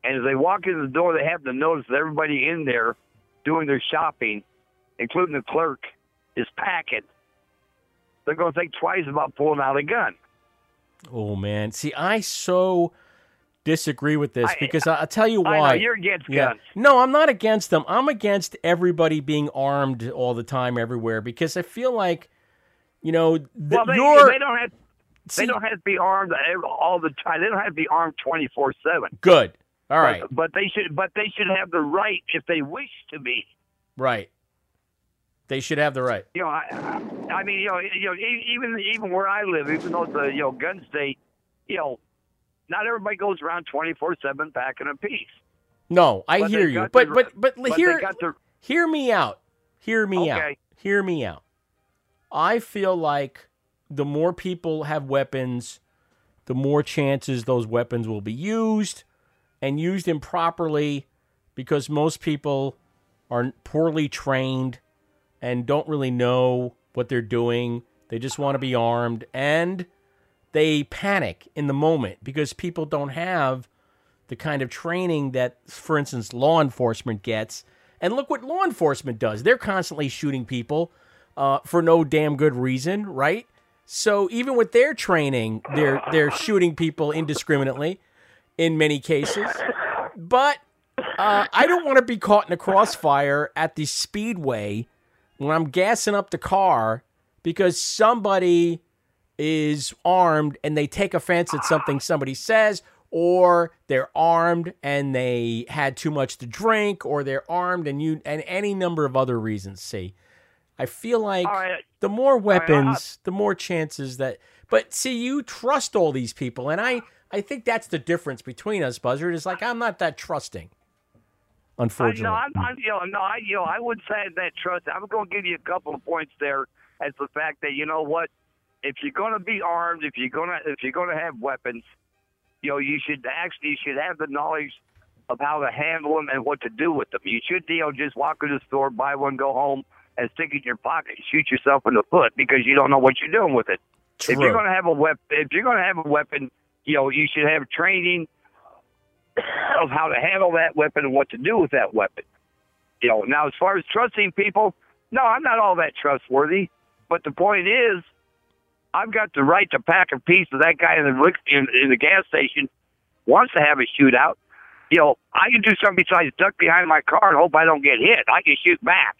Speaker 13: and as they walk in the door, they have to notice that everybody in there doing their shopping, including the clerk, is packing. They're going to think twice about pulling out a gun.
Speaker 10: Oh man, see, I so disagree with this
Speaker 13: I-
Speaker 10: because I, will tell you
Speaker 13: I know,
Speaker 10: why.
Speaker 13: you're against
Speaker 10: Yeah.
Speaker 13: guns.
Speaker 10: No, I'm not against them. I'm against everybody being armed all the time, everywhere, because I feel like, you know, th-
Speaker 13: Well, they, they don't have
Speaker 10: See-
Speaker 13: they don't have to be armed all the time. They don't have to be armed twenty four seven.
Speaker 10: good. All right,
Speaker 13: But, but they should but they should have the right if they wish to be.
Speaker 10: right. They should have the right.
Speaker 13: You know, I, I mean, you know, you know, even even where I live, even though it's a you know gun state, you know, not everybody goes around twenty four seven packing a piece.
Speaker 10: No, I
Speaker 13: But
Speaker 10: hear you, but
Speaker 13: the-
Speaker 10: but but,
Speaker 13: but
Speaker 10: hear
Speaker 13: the-
Speaker 10: hear me out. Hear me out. Hear me out. I feel like the more people have weapons, the more chances those weapons will be used and used improperly because most people are poorly trained and don't really know what they're doing. They just want to be armed and they panic in the moment because people don't have the kind of training that, for instance, law enforcement gets. And look what law enforcement does. They're constantly shooting people uh, for no damn good reason, right? So even with their training, they're they're shooting people indiscriminately in many cases. But uh, I don't want to be caught in a crossfire at the speedway when I'm gassing up the car because somebody is armed and they take offense at something somebody says, or they're armed and they had too much to drink, or they're armed and you and any number of other reasons. See, I feel like the more weapons, the more chances that. But see, you trust all these people, and I I think that's the difference between us, Buzzard. Is like I'm not that trusting. Unfortunately,
Speaker 13: I, no, I'm, I'm, you know, no, I, you know, I would say that trust. I'm going to give you a couple of points there as the fact that you know what, if you're going to be armed, if you're going to, if you're going to have weapons, you know, you should actually you should have the knowledge of how to handle them and what to do with them. You should, you know, just walk to the store, buy one, go home, and stick it in your pocket, shoot yourself in the foot because you don't know what you're doing with it. If you're going to have a weapon, if you're going to have a weapon, you know, you should have training of how to handle that weapon and what to do with that weapon. You know, now as far as trusting people, no, I'm not all that trustworthy. But the point is, I've got the right to pack a piece of that guy in the in, in the gas station wants to have a shootout. You know, I can do something besides duck behind my car and hope I don't get hit. I can shoot back.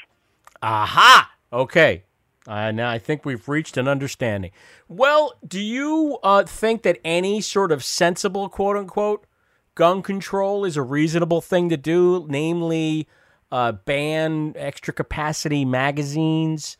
Speaker 10: Aha! Okay. Uh, now I think we've reached an understanding. Well, do you uh, think that any sort of sensible, quote unquote, gun control is a reasonable thing to do? Namely, uh, ban extra capacity magazines,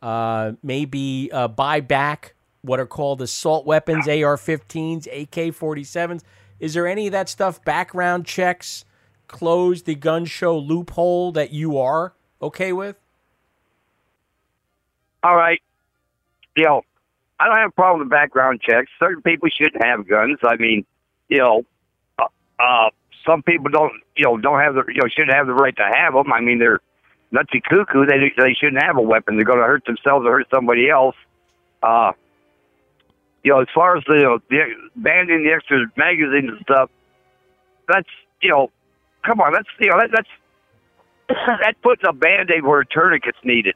Speaker 10: uh, maybe uh, buy back what are called assault weapons, AR 15s, AK 47s. Is there any of that stuff, background checks, close the gun show loophole that you are okay with?
Speaker 13: all right, you know, I don't have a problem with background checks. Certain people shouldn't have guns. I mean, you know, uh, some people don't, you know, don't have the, you know, shouldn't have the right to have them. I mean, they're nutsy cuckoo. They they shouldn't have a weapon. They're going to hurt themselves or hurt somebody else. Uh, you know, as far as the, you know, the banning the extra magazines and stuff, that's you know, come on, that's you know, that, that's that puts a band aid where a tourniquet's needed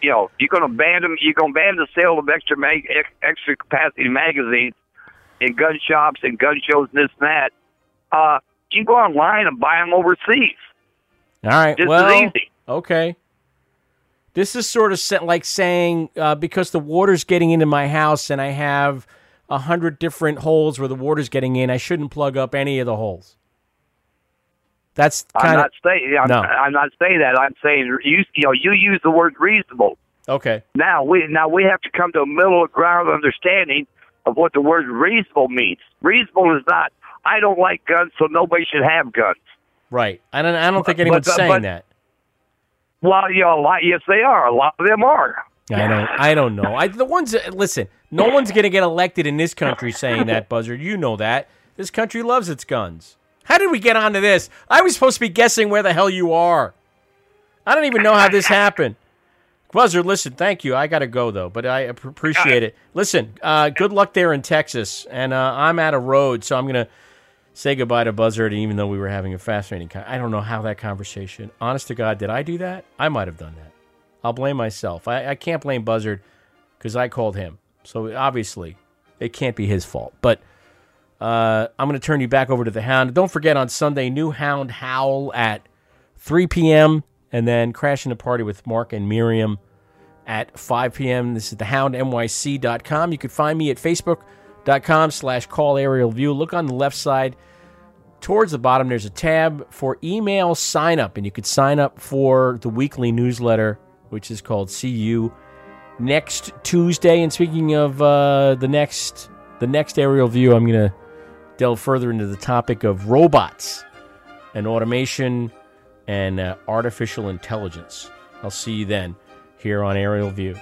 Speaker 13: you know, you're going to ban them. You're going to ban the sale of extra mag- extra capacity magazines in gun shops and gun shows and this and that. Uh, you can go online and buy them overseas.
Speaker 10: All right.
Speaker 13: Just
Speaker 10: well, okay. This is sort of like saying uh, because the water's getting into my house and I have a hundred different holes where the water's getting in, I shouldn't plug up any of the holes. That's
Speaker 13: I'm
Speaker 10: kind of
Speaker 13: not saying. I'm,
Speaker 10: No.
Speaker 13: I'm not saying that. I'm saying you. You know, you use the word reasonable.
Speaker 10: okay.
Speaker 13: Now we now we have to come to a middle ground understanding of what the word reasonable means. Reasonable is not. I don't like guns, so nobody should have guns.
Speaker 10: Right. I don't. I don't think anyone's
Speaker 13: but-
Speaker 10: saying
Speaker 13: but-
Speaker 10: that.
Speaker 13: Well, you know, a lot. Yes, they are. A lot of them are.
Speaker 10: I don't. I don't know. I the ones. That, listen, no one's gonna get elected in this country saying that, Buzzard. You know that. This country loves its guns. How did we get onto this? I was supposed to be guessing where the hell you are. I don't even know how this happened. Buzzard, listen, thank you. I got to go though, but I appreciate it. Listen, uh, good luck there in Texas, and uh, I'm out of road, so I'm gonna say goodbye to Buzzard. Even though we were having a fascinating, con- I don't know how that conversation. Honest to God, did I do that? I might have done that. I'll blame myself. I, I can't blame Buzzard because I called him. So obviously, it can't be his fault. But uh, I'm going to turn you back over to the Hound. Don't forget on Sunday, new Hound Howl at 3 p.m. and then crashing the party with Mark and Miriam at 5 p.m. This is thehoundnyc.com. You can find me at facebook.com slash call aerial view. Look on the left side towards the bottom. There's a tab for email sign up, and you could sign up for the weekly newsletter, which is called See You next Tuesday. And speaking of uh, the next the next aerial view, I'm to delve further into the topic of robots and automation and uh, artificial intelligence. I'll see you then here on Aerial View.